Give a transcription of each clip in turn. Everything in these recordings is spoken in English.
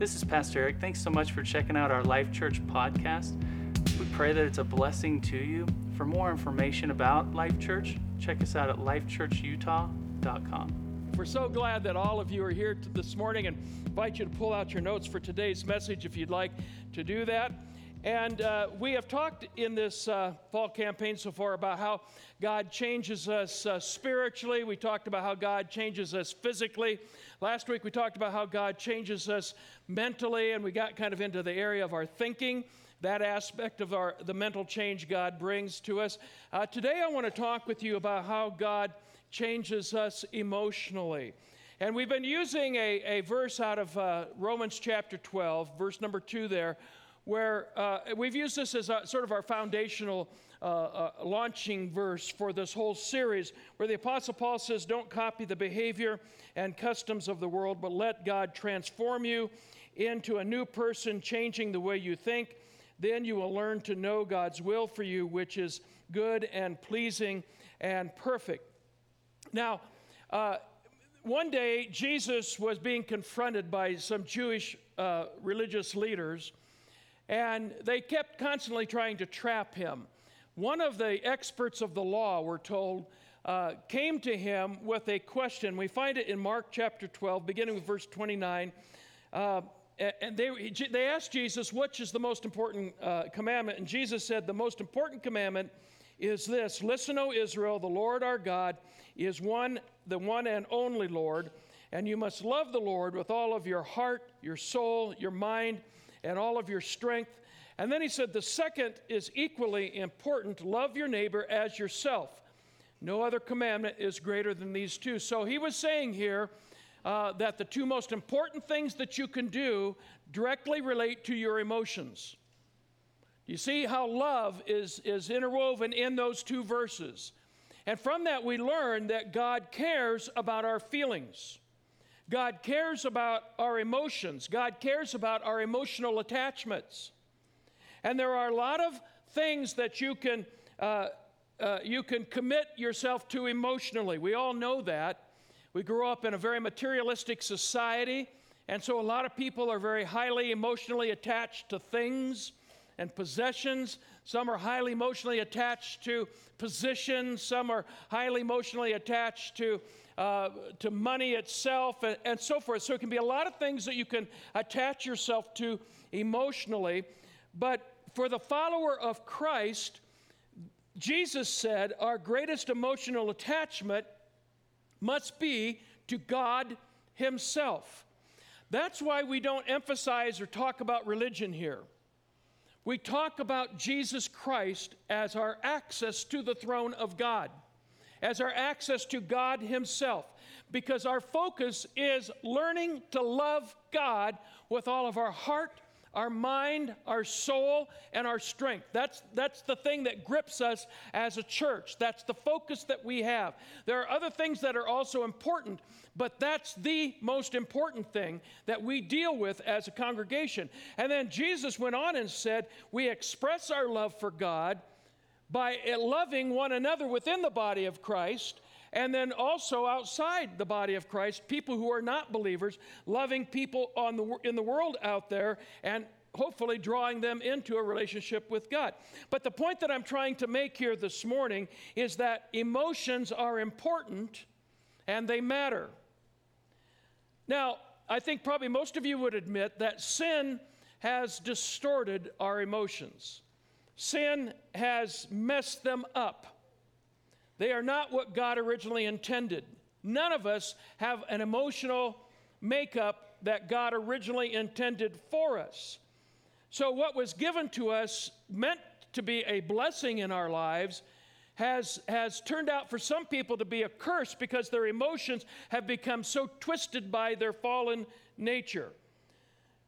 This is Pastor Eric. Thanks so much for checking out our Life Church podcast. We pray that it's a blessing to you. For more information about Life Church, check us out at lifechurchutah.com. We're so glad that all of you are here this morning and invite you to pull out your notes for today's message if you'd like to do that. And uh, we have talked in this uh, fall campaign so far about how God changes us uh, spiritually. We talked about how God changes us physically. Last week we talked about how God changes us mentally, and we got kind of into the area of our thinking, that aspect of our, the mental change God brings to us. Uh, today I want to talk with you about how God changes us emotionally. And we've been using a, a verse out of uh, Romans chapter 12, verse number 2 there where uh, we've used this as a, sort of our foundational uh, uh, launching verse for this whole series, where the Apostle Paul says, Don't copy the behavior and customs of the world, but let God transform you into a new person, changing the way you think. Then you will learn to know God's will for you, which is good and pleasing and perfect. Now, uh, one day, Jesus was being confronted by some Jewish uh, religious leaders and they kept constantly trying to trap him. One of the experts of the law, we're told, uh, came to him with a question. We find it in Mark chapter 12, beginning with verse 29. Uh, and they, they asked Jesus, which is the most important uh, commandment? And Jesus said, The most important commandment is this Listen, O Israel, the Lord our God is one, the one and only Lord, and you must love the Lord with all of your heart, your soul, your mind, and all of your strength. And then he said, the second is equally important love your neighbor as yourself. No other commandment is greater than these two. So he was saying here uh, that the two most important things that you can do directly relate to your emotions. You see how love is, is interwoven in those two verses. And from that, we learn that God cares about our feelings. God cares about our emotions. God cares about our emotional attachments. And there are a lot of things that you can, uh, uh, you can commit yourself to emotionally. We all know that. We grew up in a very materialistic society, and so a lot of people are very highly emotionally attached to things and possessions. Some are highly emotionally attached to positions. Some are highly emotionally attached to uh, to money itself, and, and so forth. So it can be a lot of things that you can attach yourself to emotionally. But for the follower of Christ, Jesus said our greatest emotional attachment must be to God Himself. That's why we don't emphasize or talk about religion here. We talk about Jesus Christ as our access to the throne of God as our access to God Himself because our focus is learning to love God with all of our heart, our mind, our soul, and our strength. That's, that's the thing that grips us as a church. That's the focus that we have. There are other things that are also important, but that's the most important thing that we deal with as a congregation. And then Jesus went on and said, We express our love for God by loving one another within the body of Christ and then also outside the body of Christ, people who are not believers, loving people on the, in the world out there and hopefully drawing them into a relationship with God. But the point that I'm trying to make here this morning is that emotions are important and they matter. Now, I think probably most of you would admit that sin has distorted our emotions. Sin has messed them up. They are not what God originally intended. None of us have an emotional makeup that God originally intended for us. So, what was given to us, meant to be a blessing in our lives, has, has turned out for some people to be a curse because their emotions have become so twisted by their fallen nature.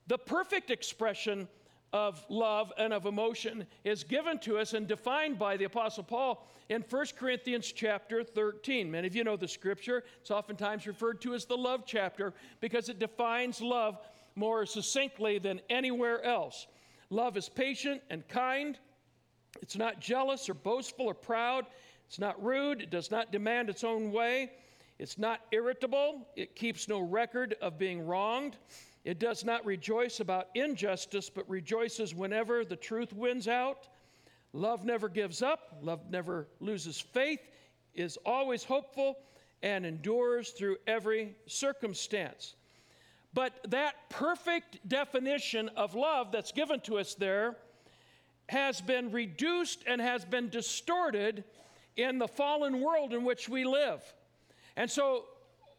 The perfect expression of love and of emotion is given to us and defined by the apostle paul in 1 corinthians chapter 13 many of you know the scripture. It's oftentimes referred to as the love chapter because it defines love more succinctly than anywhere else. Love is patient and kind. It's not jealous or boastful or proud. It's not rude. It does not demand its own way. It's not irritable. It keeps no record of being wronged It does not rejoice about injustice, but rejoices whenever the truth wins out. Love never gives up, love never loses faith, is always hopeful, and endures through every circumstance. But that perfect definition of love that's given to us there has been reduced and has been distorted in the fallen world in which we live. And so,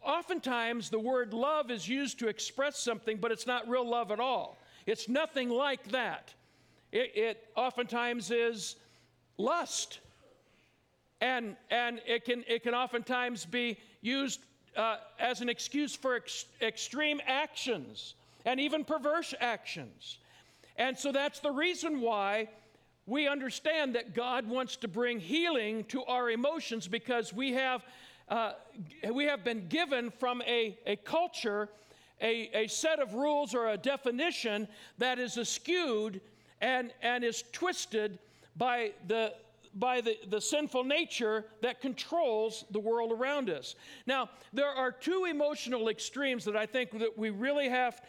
oftentimes, the word love is used to express something, but it's not real love at all. It's nothing like that. It, it oftentimes is lust. And, and it, can, it can oftentimes be used uh, as an excuse for ex- extreme actions and even perverse actions. And so that's the reason why we understand that God wants to bring healing to our emotions because we have, uh, we have been given from a, a culture a, a set of rules or a definition that is askewed and, and is twisted by the, by the, the sinful nature that controls the world around us. Now, there are two emotional extremes that I think that we really have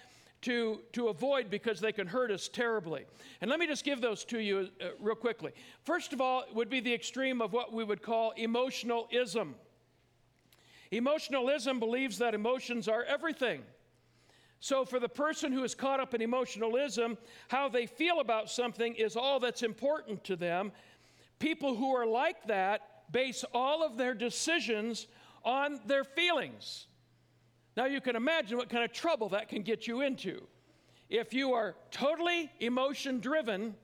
to, to avoid because they can hurt us terribly. And let me just give those to you uh, real quickly. First of all, would be the extreme of what we would call emotionalism. Emotionalism believes that emotions are everything. So, for the person who is caught up in emotionalism, how they feel about something is all that's important to them. People who are like that base all of their decisions on their feelings. Now, you can imagine what kind of trouble that can get you into. If you are totally emotion driven,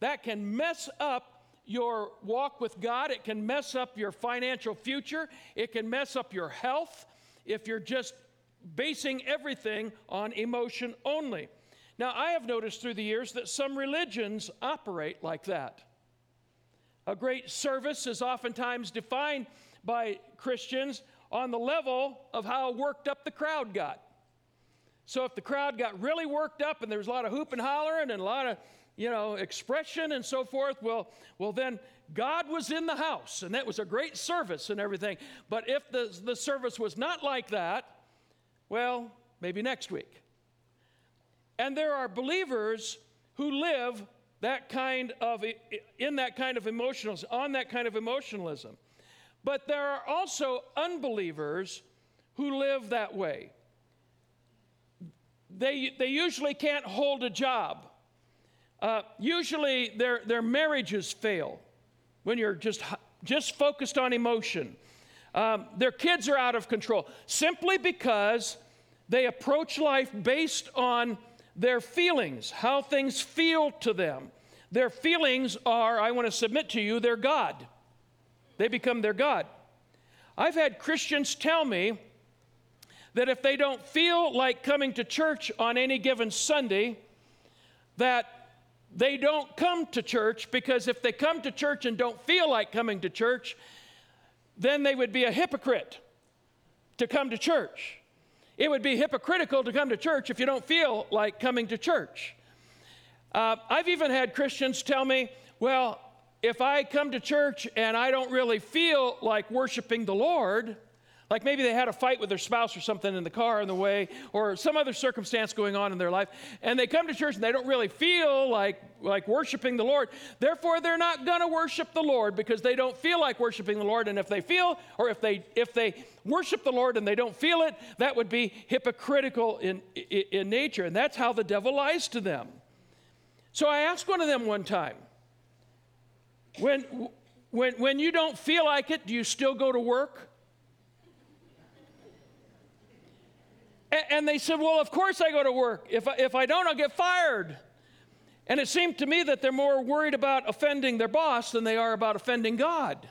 that can mess up your walk with God. It can mess up your financial future. It can mess up your health if you're just basing everything on emotion only. Now, I have noticed through the years that some religions operate like that. A great service is oftentimes defined by Christians on the level of how worked up the crowd got. So if the crowd got really worked up and there was a lot of hoop and hollering and a lot of, you know, expression and so forth, well, well then God was in the house and that was a great service and everything. But if the, the service was not like that, well, maybe next week. And there are believers who live that kind of in that kind of emotionalism, on that kind of emotionalism. But there are also unbelievers who live that way. They, they usually can't hold a job. Uh, usually their, their marriages fail when you're just, just focused on emotion. Um, their kids are out of control simply because they approach life based on their feelings, how things feel to them. Their feelings are, I want to submit to you, their God. They become their God. I've had Christians tell me that if they don't feel like coming to church on any given Sunday, that they don't come to church because if they come to church and don't feel like coming to church, then they would be a hypocrite to come to church. It would be hypocritical to come to church if you don't feel like coming to church. Uh, I've even had Christians tell me, well, if I come to church and I don't really feel like worshiping the Lord, like maybe they had a fight with their spouse or something in the car on the way, or some other circumstance going on in their life, and they come to church and they don't really feel like, like worshiping the Lord. Therefore, they're not going to worship the Lord because they don't feel like worshiping the Lord. And if they feel, or if they if they worship the Lord and they don't feel it, that would be hypocritical in, in, in nature. And that's how the devil lies to them. So I asked one of them one time. When, when, when you don't feel like it, do you still go to work? And, they said, Well, of course I go to work. If I, if I don't, I'll get fired. And it seemed to me that they're more worried about offending their boss than they are about offending God.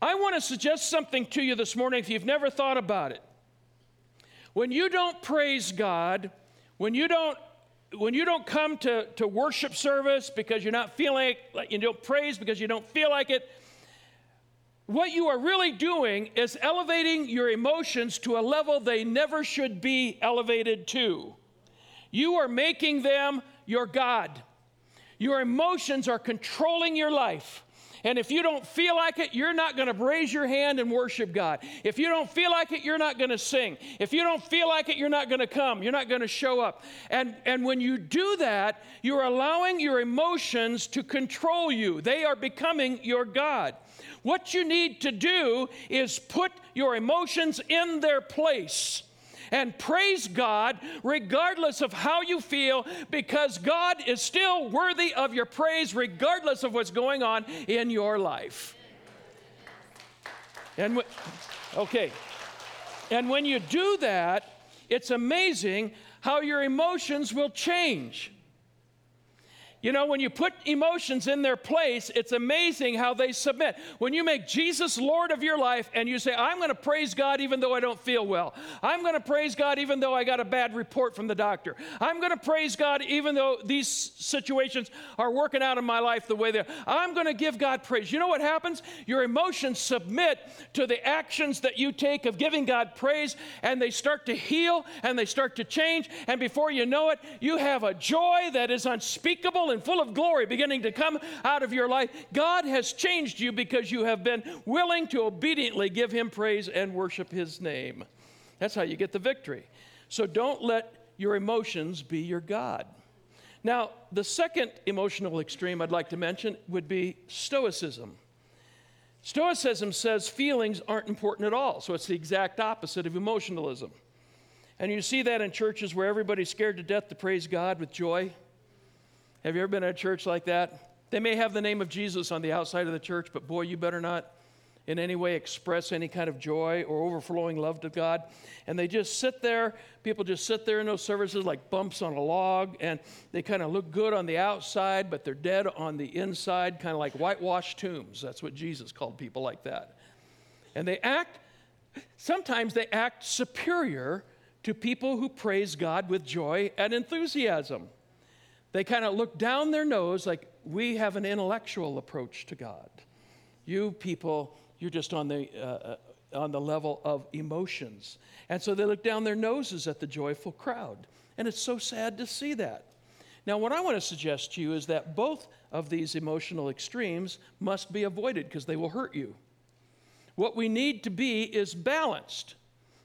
I want to suggest something to you this morning if you've never thought about it. When you don't praise God, when you don't when you don't come to, to worship service because you're not feeling like you don't praise because you don't feel like it, what you are really doing is elevating your emotions to a level they never should be elevated to. You are making them your God. Your emotions are controlling your life. And if you don't feel like it, you're not going to raise your hand and worship God. If you don't feel like it, you're not going to sing. If you don't feel like it, you're not going to come. You're not going to show up. And, and when you do that, you're allowing your emotions to control you. They are becoming your God. What you need to do is put your emotions in their place and praise God regardless of how you feel because God is still worthy of your praise regardless of what's going on in your life. And w- okay. And when you do that, it's amazing how your emotions will change. You know, when you put emotions in their place, it's amazing how they submit. When you make Jesus Lord of your life and you say, I'm going to praise God even though I don't feel well. I'm going to praise God even though I got a bad report from the doctor. I'm going to praise God even though these situations are working out in my life the way they're. I'm going to give God praise. You know what happens? Your emotions submit to the actions that you take of giving God praise and they start to heal and they start to change. And before you know it, you have a joy that is unspeakable and full of glory beginning to come out of your life. God has changed you because you have been willing to obediently give Him praise and worship His name. That's how you get the victory. So don't let your emotions be your God. Now, the second emotional extreme I'd like to mention would be Stoicism. Stoicism says feelings aren't important at all, so it's the exact opposite of emotionalism. And you see that in churches where everybody's scared to death to praise God with joy. Have you ever been at a church like that? They may have the name of Jesus on the outside of the church, but boy, you better not in any way express any kind of joy or overflowing love to God. And they just sit there, people just sit there in those services like bumps on a log, and they kind of look good on the outside, but they're dead on the inside, kind of like whitewashed tombs. That's what Jesus called people like that. And they act, sometimes they act superior to people who praise God with joy and enthusiasm. They kind of look down their nose like we have an intellectual approach to God. You people, you're just on the, uh, uh, on the level of emotions. And so they look down their noses at the joyful crowd. And it's so sad to see that. Now, what I want to suggest to you is that both of these emotional extremes must be avoided because they will hurt you. What we need to be is balanced,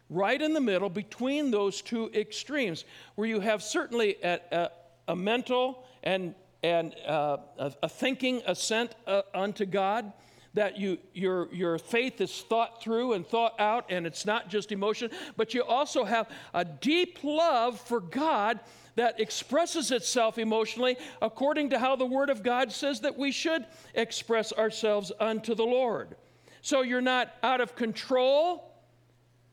right in the middle between those two extremes, where you have certainly at, at a mental and, and uh, a, a, thinking assent uh, unto God, that you, your, your faith is thought through and thought out, and it's not just emotion, but you also have a deep love for God that expresses itself emotionally according to how the Word of God says that we should express ourselves unto the Lord. So you're not out of control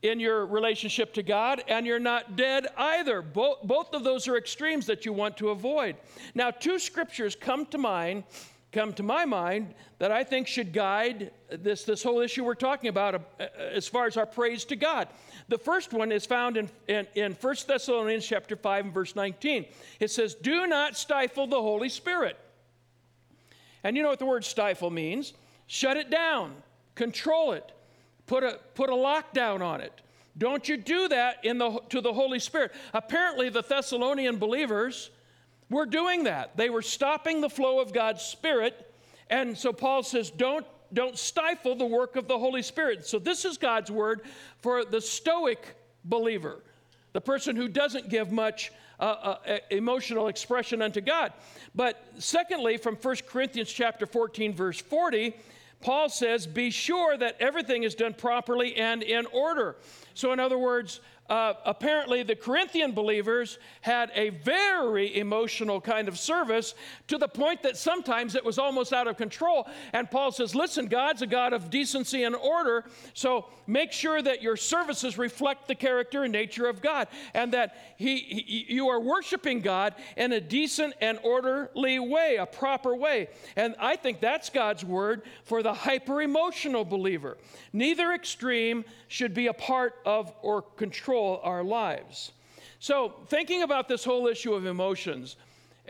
in your relationship to God, and you're not dead either. Both, both of those are extremes that you want to avoid. Now, two scriptures come to mind, come to my mind, that I think should guide this, this whole issue we're talking about uh, uh as far as our praise to God. The first one is found in, in, in 1 Thessalonians chapter 5 and verse 19. It says, Do not stifle the Holy Spirit. And you know what the word stifle means? Shut it down, control it put a, put a lockdown on it. Don't you do that in the, to the Holy Spirit. Apparently, the Thessalonian believers were doing that. They were stopping the flow of God's Spirit. And so Paul says, don't, don't stifle the work of the Holy Spirit. So, this is God's word for the Stoic believer, the person who doesn't give much uh, uh, emotional expression unto God. But secondly, from 1 Corinthians chapter 14, verse 40, Paul says, Be sure that everything is done properly and in order. So, in other words, uh, apparently the Corinthian believers had a very emotional kind of service to the point that sometimes it was almost out of control. And Paul says, Listen, God's a God of decency and order, so make sure that your services reflect the character and nature of God and that he, he, you are worshiping God in a decent and orderly way, a proper way. And I think that's God's word for the hyper emotional believer. Neither extreme should be a part of or control our lives. So, thinking about this whole issue of emotions,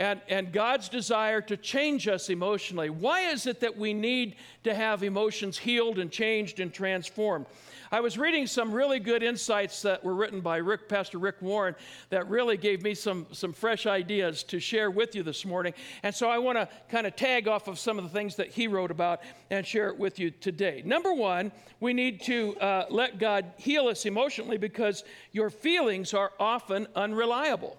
and, and God's desire to change us emotionally. Why is it that we need to have emotions healed and changed and transformed? I was reading some really good insights that were written by Rick, Pastor Rick Warren that really gave me some, some fresh ideas to share with you this morning. And so I want to kind of tag off of some of the things that he wrote about and share it with you today. Number one, we need to uh, let God heal us emotionally because your feelings are often unreliable.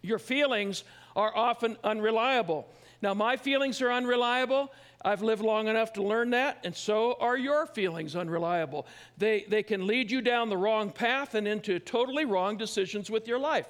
Your feelings are often unreliable. Now, my feelings are unreliable. I've lived long enough to learn that, and so are your feelings unreliable. They, they can lead you down the wrong path and into totally wrong decisions with your life.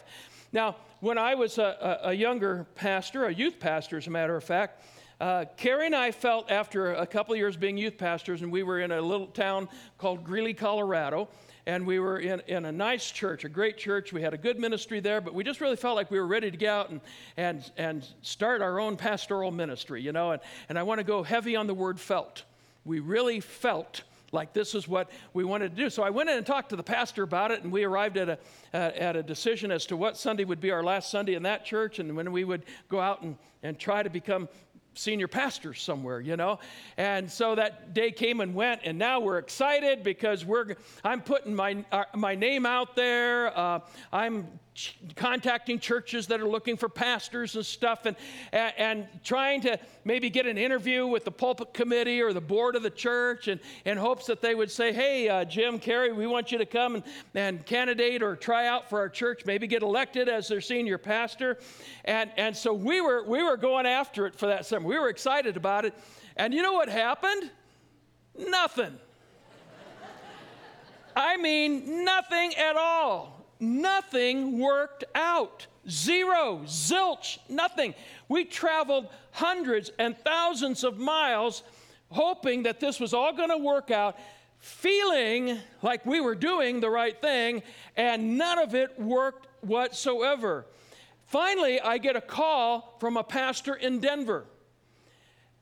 Now, when I was a, a, a younger pastor, a youth pastor, as a matter of fact, uh, Carrie and I felt after a couple years being youth pastors, and we were in a little town called Greeley, Colorado and we were in, in a nice church, a great church. We had a good ministry there, but we just really felt like we were ready to get out and, and, and start our own pastoral ministry, you know. And, and I want to go heavy on the word felt. We really felt like this is what we wanted to do. So I went in and talked to the pastor about it, and we arrived at a, at a decision as to what Sunday would be our last Sunday in that church and when we would go out and, and try to become senior pastor somewhere, you know? And so that day came and went, and now we're excited because we're, I'm putting my, uh, my name out there. Uh, I'm ch- contacting churches that are looking for pastors and stuff and, and, and, trying to maybe get an interview with the pulpit committee or the board of the church and in hopes that they would say, hey, uh, Jim, Carrie, we want you to come and, and candidate or try out for our church, maybe get elected as their senior pastor. And, and so we were, we were going after it for that summer. We were excited about it. And you know what happened? Nothing. I mean, nothing at all nothing worked out. Zero, zilch, nothing. We traveled hundreds and thousands of miles hoping that this was all going to work out, feeling like we were doing the right thing, and none of it worked whatsoever. Finally, I get a call from a pastor in Denver.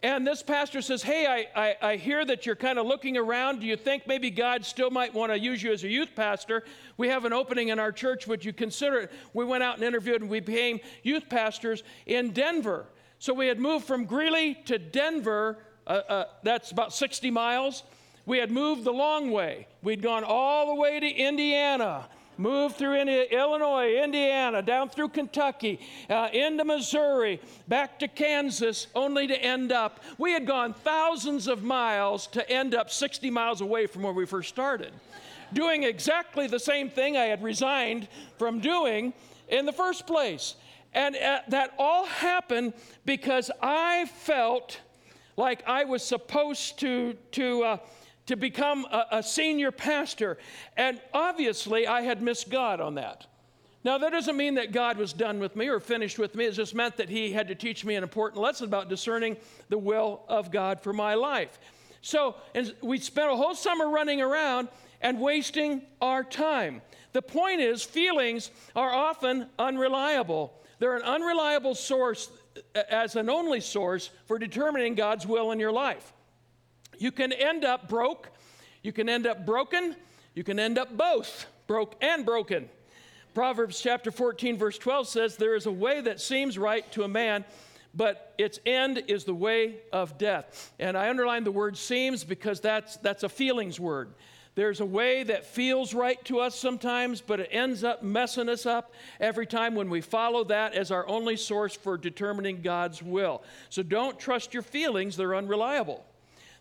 And this pastor says, Hey, I, I, I hear that you're kind of looking around. Do you think maybe God still might want to use you as a youth pastor? We have an opening in our church. Would you consider it? We went out and interviewed, and we became youth pastors in Denver. So we had moved from Greeley to Denver. Uh, uh, that's about 60 miles. We had moved the long way. We'd gone all the way to Indiana moved through Illinois, Indiana, down through Kentucky, uh, into Missouri, back to Kansas, only to end up. We had gone thousands of miles to end up 60 miles away from where we first started, doing exactly the same thing I had resigned from doing in the first place. And uh, that all happened because I felt like I was supposed to, to uh, to become a, a senior pastor. And obviously, I had missed God on that. Now, that doesn't mean that God was done with me or finished with me. It just meant that He had to teach me an important lesson about discerning the will of God for my life. So, and we spent a whole summer running around and wasting our time. The point is, feelings are often unreliable. They're an unreliable source as an only source for determining God's will in your life. You can end up broke, you can end up broken, you can end up both broke and broken. Proverbs chapter 14, verse 12 says, There is a way that seems right to a man, but its end is the way of death. And I underline the word seems because that's, that's a feelings word. There's a way that feels right to us sometimes, but it ends up messing us up every time when we follow that as our only source for determining God's will. So don't trust your feelings, they're unreliable.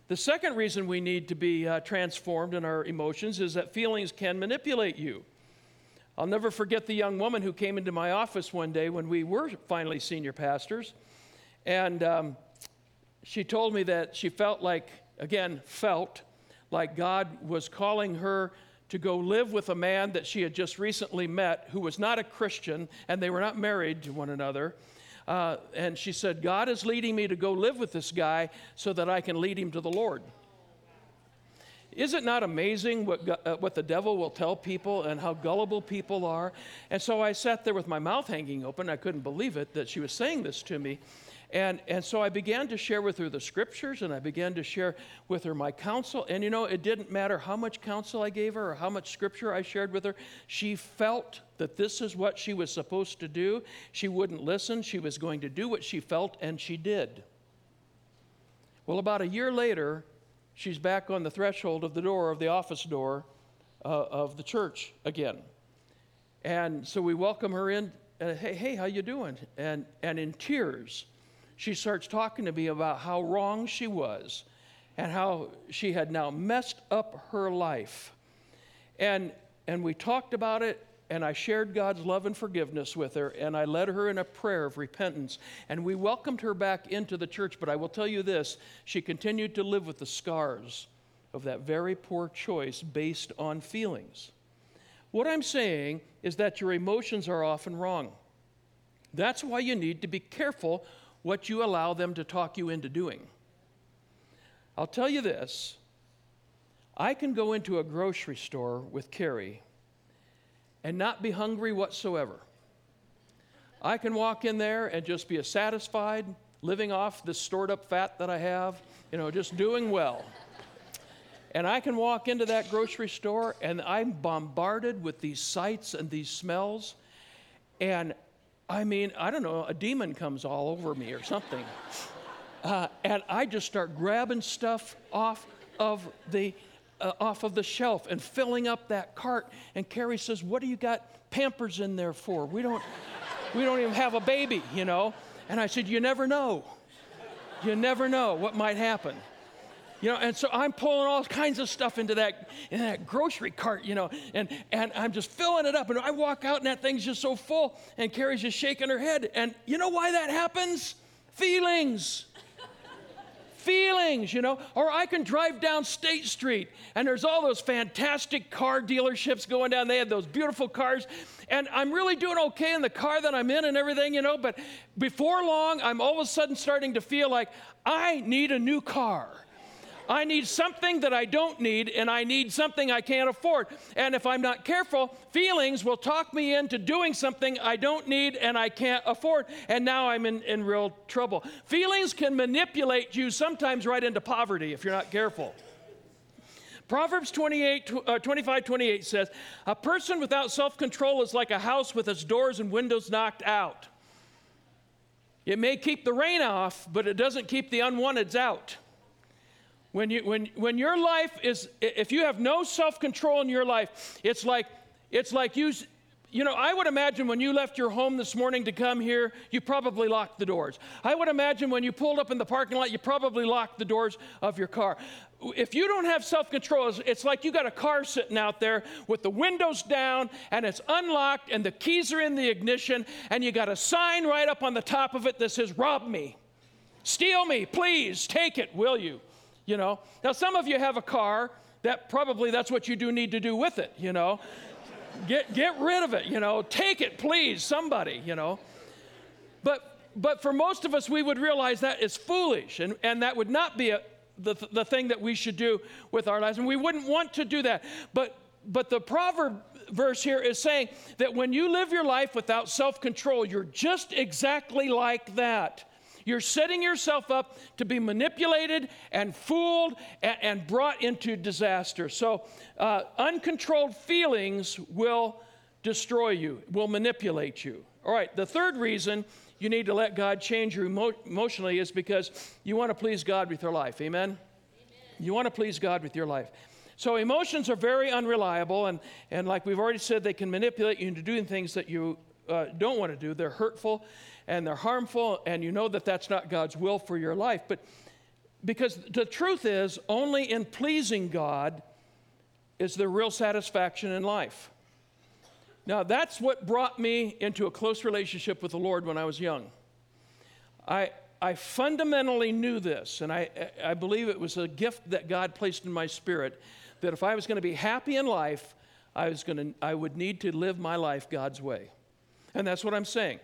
The second reason we need to be uh, transformed in our emotions is that feelings can manipulate you. I'll never forget the young woman who came into my office one day when we were finally senior pastors. And um, she told me that she felt like, again, felt like God was calling her to go live with a man that she had just recently met who was not a Christian and they were not married to one another. Uh, and she said, God is leading me to go live with this guy so that I can lead him to the Lord. Is it not amazing what, uh, what the devil will tell people and how gullible people are? And so I sat there with my mouth hanging open. I couldn't believe it that she was saying this to me. And, and so I began to share with her the scriptures and I began to share with her my counsel. And you know, it didn't matter how much counsel I gave her or how much scripture I shared with her. She felt that this is what she was supposed to do. She wouldn't listen. She was going to do what she felt, and she did. Well, about a year later, she's back on the threshold of the door, of the office door uh, of the church again. And so we welcome her in. Uh, hey, hey, how you doing? And, and in tears, she starts talking to me about how wrong she was and how she had now messed up her life. And, and we talked about it, and I shared God's love and forgiveness with her, and I led her in a prayer of repentance. And we welcomed her back into the church, but I will tell you this she continued to live with the scars of that very poor choice based on feelings. What I'm saying is that your emotions are often wrong. That's why you need to be careful what you allow them to talk you into doing. I'll tell you this I can go into a grocery store with Carrie and not be hungry whatsoever. I can walk in there and just be satisfied, living off the stored up fat that I have, you know, just doing well. And I can walk into that grocery store and I'm bombarded with these sights and these smells. And I mean, I don't know, a demon comes all over me or something. Uh, and I just start grabbing stuff off of the uh, off of the shelf and filling up that cart. And Carrie says, "What do you got Pampers in there for? We don't, we don't even have a baby, you know." And I said, "You never know. You never know what might happen." You know, and so I'm pulling all kinds of stuff into that, in that grocery cart, you know, and, and I'm just filling it up. And I walk out and that thing's just so full, and Carrie's just shaking her head. And you know why that happens? Feelings. Feelings, you know, or I can drive down State Street and there's all those fantastic car dealerships going down. They have those beautiful cars, and I'm really doing okay in the car that I'm in and everything, you know. But before long, I'm all of a sudden starting to feel like I need a new car. I need something that I don't need, and I need something I can't afford. And if I'm not careful, feelings will talk me into doing something I don't need and I can't afford. And now I'm in, in real trouble. Feelings can manipulate you sometimes right into poverty if you're not careful. Proverbs 28, uh, 25, 28 says, A person without self control is like a house with its doors and windows knocked out. It may keep the rain off, but it doesn't keep the unwanteds out. When, you, when, when your life is, if you have no self control in your life, it's like, it's like you, you know, I would imagine when you left your home this morning to come here, you probably locked the doors. I would imagine when you pulled up in the parking lot, you probably locked the doors of your car. If you don't have self control, it's like you got a car sitting out there with the windows down and it's unlocked and the keys are in the ignition and you got a sign right up on the top of it that says, Rob me, steal me, please, take it, will you? You know. Now, some of you have a car that probably that's what you do need to do with it, you know. get, get rid of it, you know. Take it, please, somebody, you know. But, but for most of us, we would realize that is foolish, and, and that would not be a, the, the thing that we should do with our lives, and we wouldn't want to do that. But, but the proverb verse here is saying that when you live your life without self control, you're just exactly like that. You're setting yourself up to be manipulated and fooled and, and brought into disaster. So, uh, uncontrolled feelings will destroy you, will manipulate you. All right, the third reason you need to let God change you emo- emotionally is because you want to please God with your life. Amen? Amen? You want to please God with your life. So emotions are very unreliable, and, and like we've already said, they can manipulate you into doing things that you uh, don't want to do. They're hurtful and they're harmful, and you know that that's not God's will for your life. But because the truth is, only in pleasing God is there real satisfaction in life. Now, that's what brought me into a close relationship with the Lord when I was young. I, I fundamentally knew this, and I, I believe it was a gift that God placed in my spirit that if I was going to be happy in life, I, was going to, I would need to live my life God's way. And that's what I'm saying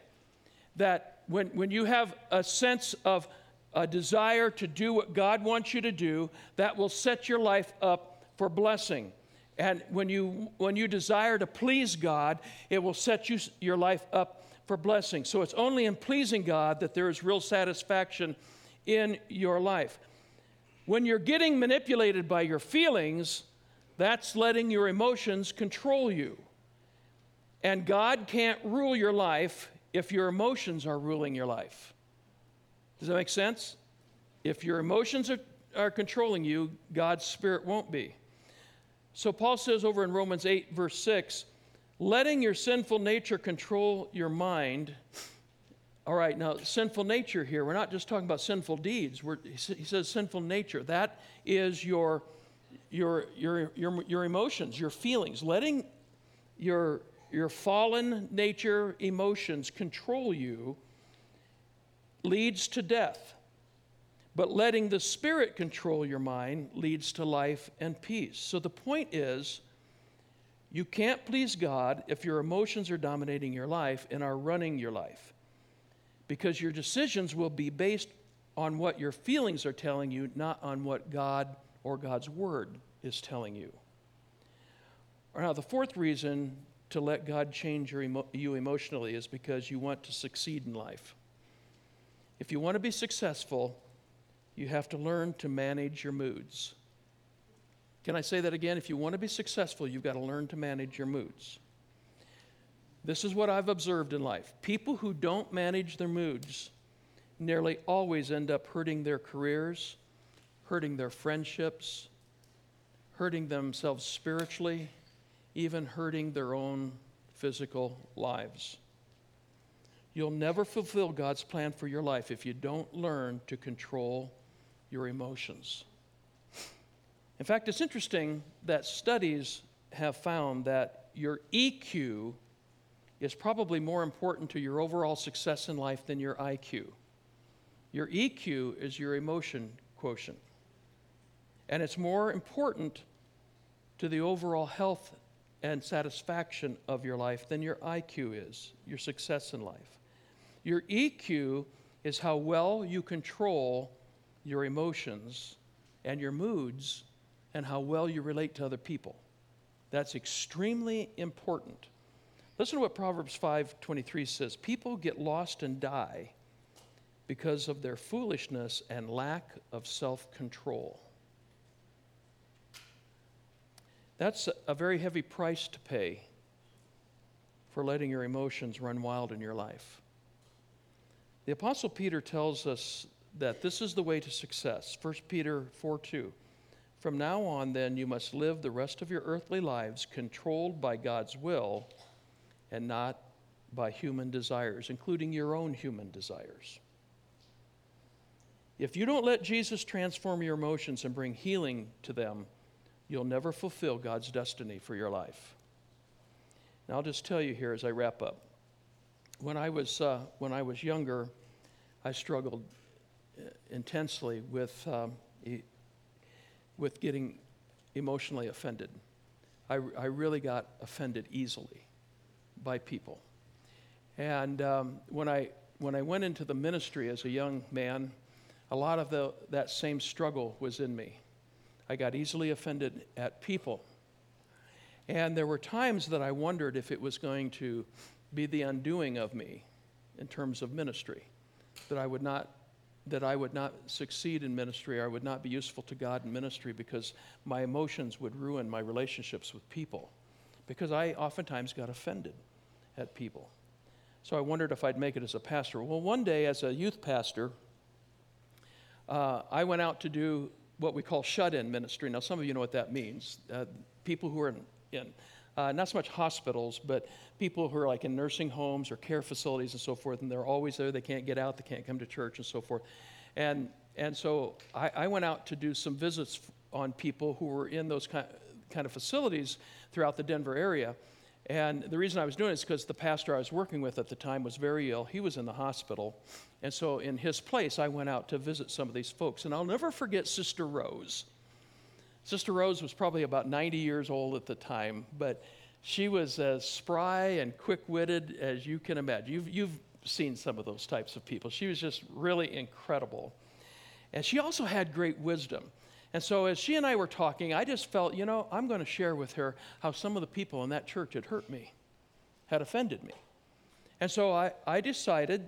that when, when you have a sense of a desire to do what God wants you to do, that will set your life up for blessing. And when you, when you desire to please God, it will set you, your life up for blessing. So it's only in pleasing God that there is real satisfaction in your life. When you're getting manipulated by your feelings, that's letting your emotions control you. And God can't rule your life if your emotions are ruling your life. Does that make sense? If your emotions are, are controlling you, God's Spirit won't be. So Paul says over in Romans 8, verse 6, letting your sinful nature control your mind. All right, now, sinful nature here, we're not just talking about sinful deeds. We're, he says sinful nature. That is your, your, your, your, your emotions, your feelings. Letting your, your fallen nature emotions control you leads to death. But letting the Spirit control your mind leads to life and peace. So the point is, you can't please God if your emotions are dominating your life and are running your life. Because your decisions will be based on what your feelings are telling you, not on what God or God's Word is telling you. Now, the fourth reason to let God change emo- you emotionally is because you want to succeed in life. If you want to be successful, you have to learn to manage your moods. Can I say that again? If you want to be successful, you've got to learn to manage your moods. This is what I've observed in life. People who don't manage their moods nearly always end up hurting their careers, hurting their friendships, hurting themselves spiritually, even hurting their own physical lives. You'll never fulfill God's plan for your life if you don't learn to control your emotions. In fact, it's interesting that studies have found that your EQ is probably more important to your overall success in life than your IQ. Your EQ is your emotion quotient. And it's more important to the overall health and satisfaction of your life than your IQ is, your success in life. Your EQ is how well you control your emotions and your moods and how well you relate to other people. That's extremely important. Listen to what Proverbs 5:23 says. People get lost and die because of their foolishness and lack of self-control. That's a very heavy price to pay for letting your emotions run wild in your life. The Apostle Peter tells us that this is the way to success. 1 Peter 4 2. From now on, then, you must live the rest of your earthly lives controlled by God's will and not by human desires, including your own human desires. If you don't let Jesus transform your emotions and bring healing to them, you'll never fulfill God's destiny for your life. Now, I'll just tell you here as I wrap up. When I was, uh, when I was younger, I struggled uh, intensely with um, with getting emotionally offended. I, I really got offended easily by people. And um, when, I, when I went into the ministry as a young man, a lot of the, that same struggle was in me. I got easily offended at people. And there were times that I wondered if it was going to be the undoing of me in terms of ministry, that I would not that I would not succeed in ministry or I would not be useful to God in ministry because my emotions would ruin my relationships with people. Because I oftentimes got offended at people. So I wondered if I'd make it as a pastor. Well, one day as a youth pastor, uh, I went out to do what we call shut in ministry. Now, some of you know what that means. Uh, people who are in, in uh, not so much hospitals, but people who are like in nursing homes or care facilities and so forth, and they're always there. They can't get out, they can't come to church and so forth. And, and so I, I went out to do some visits on people who were in those kind, kind of facilities throughout the Denver area. And the reason I was doing it is because the pastor I was working with at the time was very ill. He was in the hospital. And so, in his place, I went out to visit some of these folks. And I'll never forget Sister Rose. Sister Rose was probably about 90 years old at the time, but she was as spry and quick witted as you can imagine. You've, you've seen some of those types of people. She was just really incredible. And she also had great wisdom. And so, as she and I were talking, I just felt, you know, I'm going to share with her how some of the people in that church had hurt me, had offended me. And so I, I decided,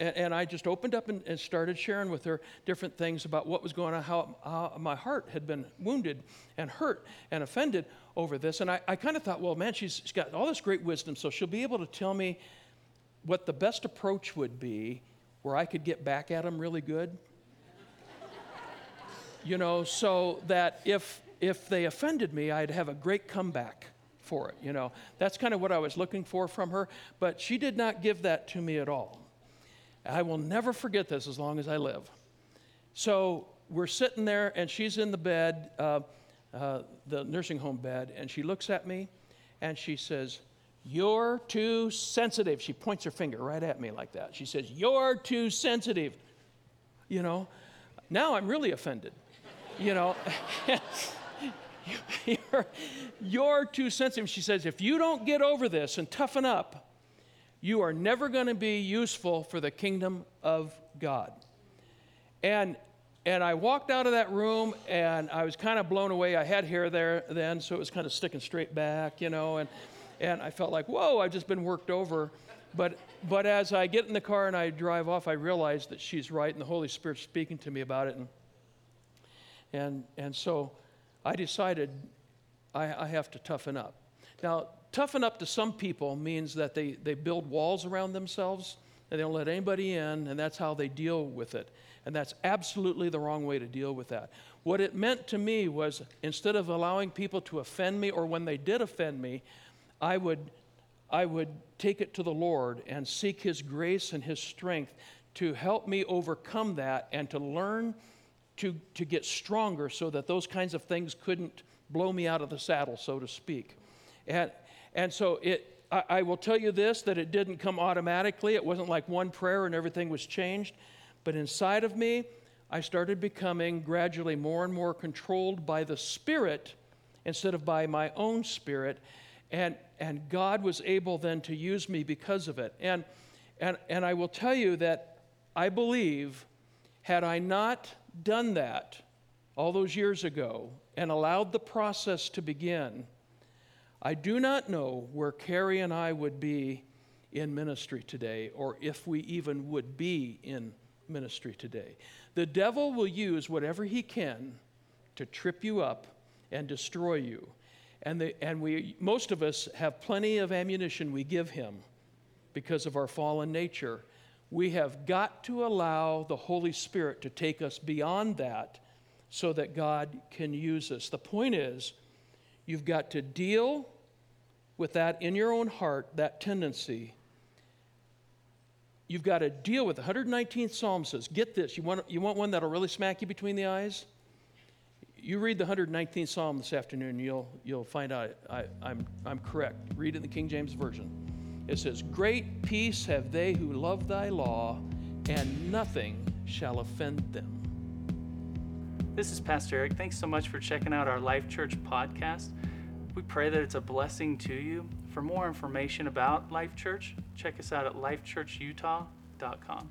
and, and I just opened up and, and, started sharing with her different things about what was going on, how, how my heart had been wounded and hurt and offended over this. And I, I kind of thought, well, man, she's, she's got all this great wisdom, so she'll be able to tell me what the best approach would be where I could get back at them really good. You know, so that if if they offended me, I'd have a great comeback for it, you know. That's kind of what I was looking for from her, but she did not give that to me at all. I will never forget this as long as I live. So we're sitting there, and she's in the bed, uh, uh, the nursing home bed, and she looks at me and she says, You're too sensitive. She points her finger right at me like that. She says, You're too sensitive. You know, now I'm really offended. You know, you're, you're too sensitive. She says, if you don't get over this and toughen up, you are never going to be useful for the kingdom of God. And and I walked out of that room and I was kind of blown away. I had hair there then, so it was kind of sticking straight back, you know, and and I felt like, whoa, I've just been worked over. But but as I get in the car and I drive off, I realize that she's right and the Holy Spirit's speaking to me about it. And and and so I decided I, I have to toughen up. Now, toughen up to some people means that they, they build walls around themselves and they don't let anybody in, and that's how they deal with it. And that's absolutely the wrong way to deal with that. What it meant to me was instead of allowing people to offend me, or when they did offend me, I would, I would take it to the Lord and seek His grace and His strength to help me overcome that and to learn to, to get stronger so that those kinds of things couldn't blow me out of the saddle, so to speak. And, and so it, I, I will tell you this that it didn't come automatically. It wasn't like one prayer and everything was changed. But inside of me, I started becoming gradually more and more controlled by the Spirit instead of by my own spirit. And, and God was able then to use me because of it. And, and, and I will tell you that I believe, had I not done that all those years ago and allowed the process to begin, I do not know where Carrie and I would be in ministry today, or if we even would be in ministry today. The devil will use whatever he can to trip you up and destroy you. And, the, and we, most of us have plenty of ammunition we give him because of our fallen nature we have got to allow the Holy Spirit to take us beyond that so that God can use us. The point is, you've got to deal with that in your own heart, that tendency. You've got to deal with the 119th Psalm says, get this, you want, you want one that'll really smack you between the eyes? You read the 119th Psalm this afternoon, you'll, you'll find out I, I'm, I'm correct. Read it in the King James Version. It says, Great peace have they who love thy law, and nothing shall offend them. This is Pastor Eric. Thanks so much for checking out our Life Church podcast. We pray that it's a blessing to you. For more information about Life Church, check us out at lifechurchutah.com.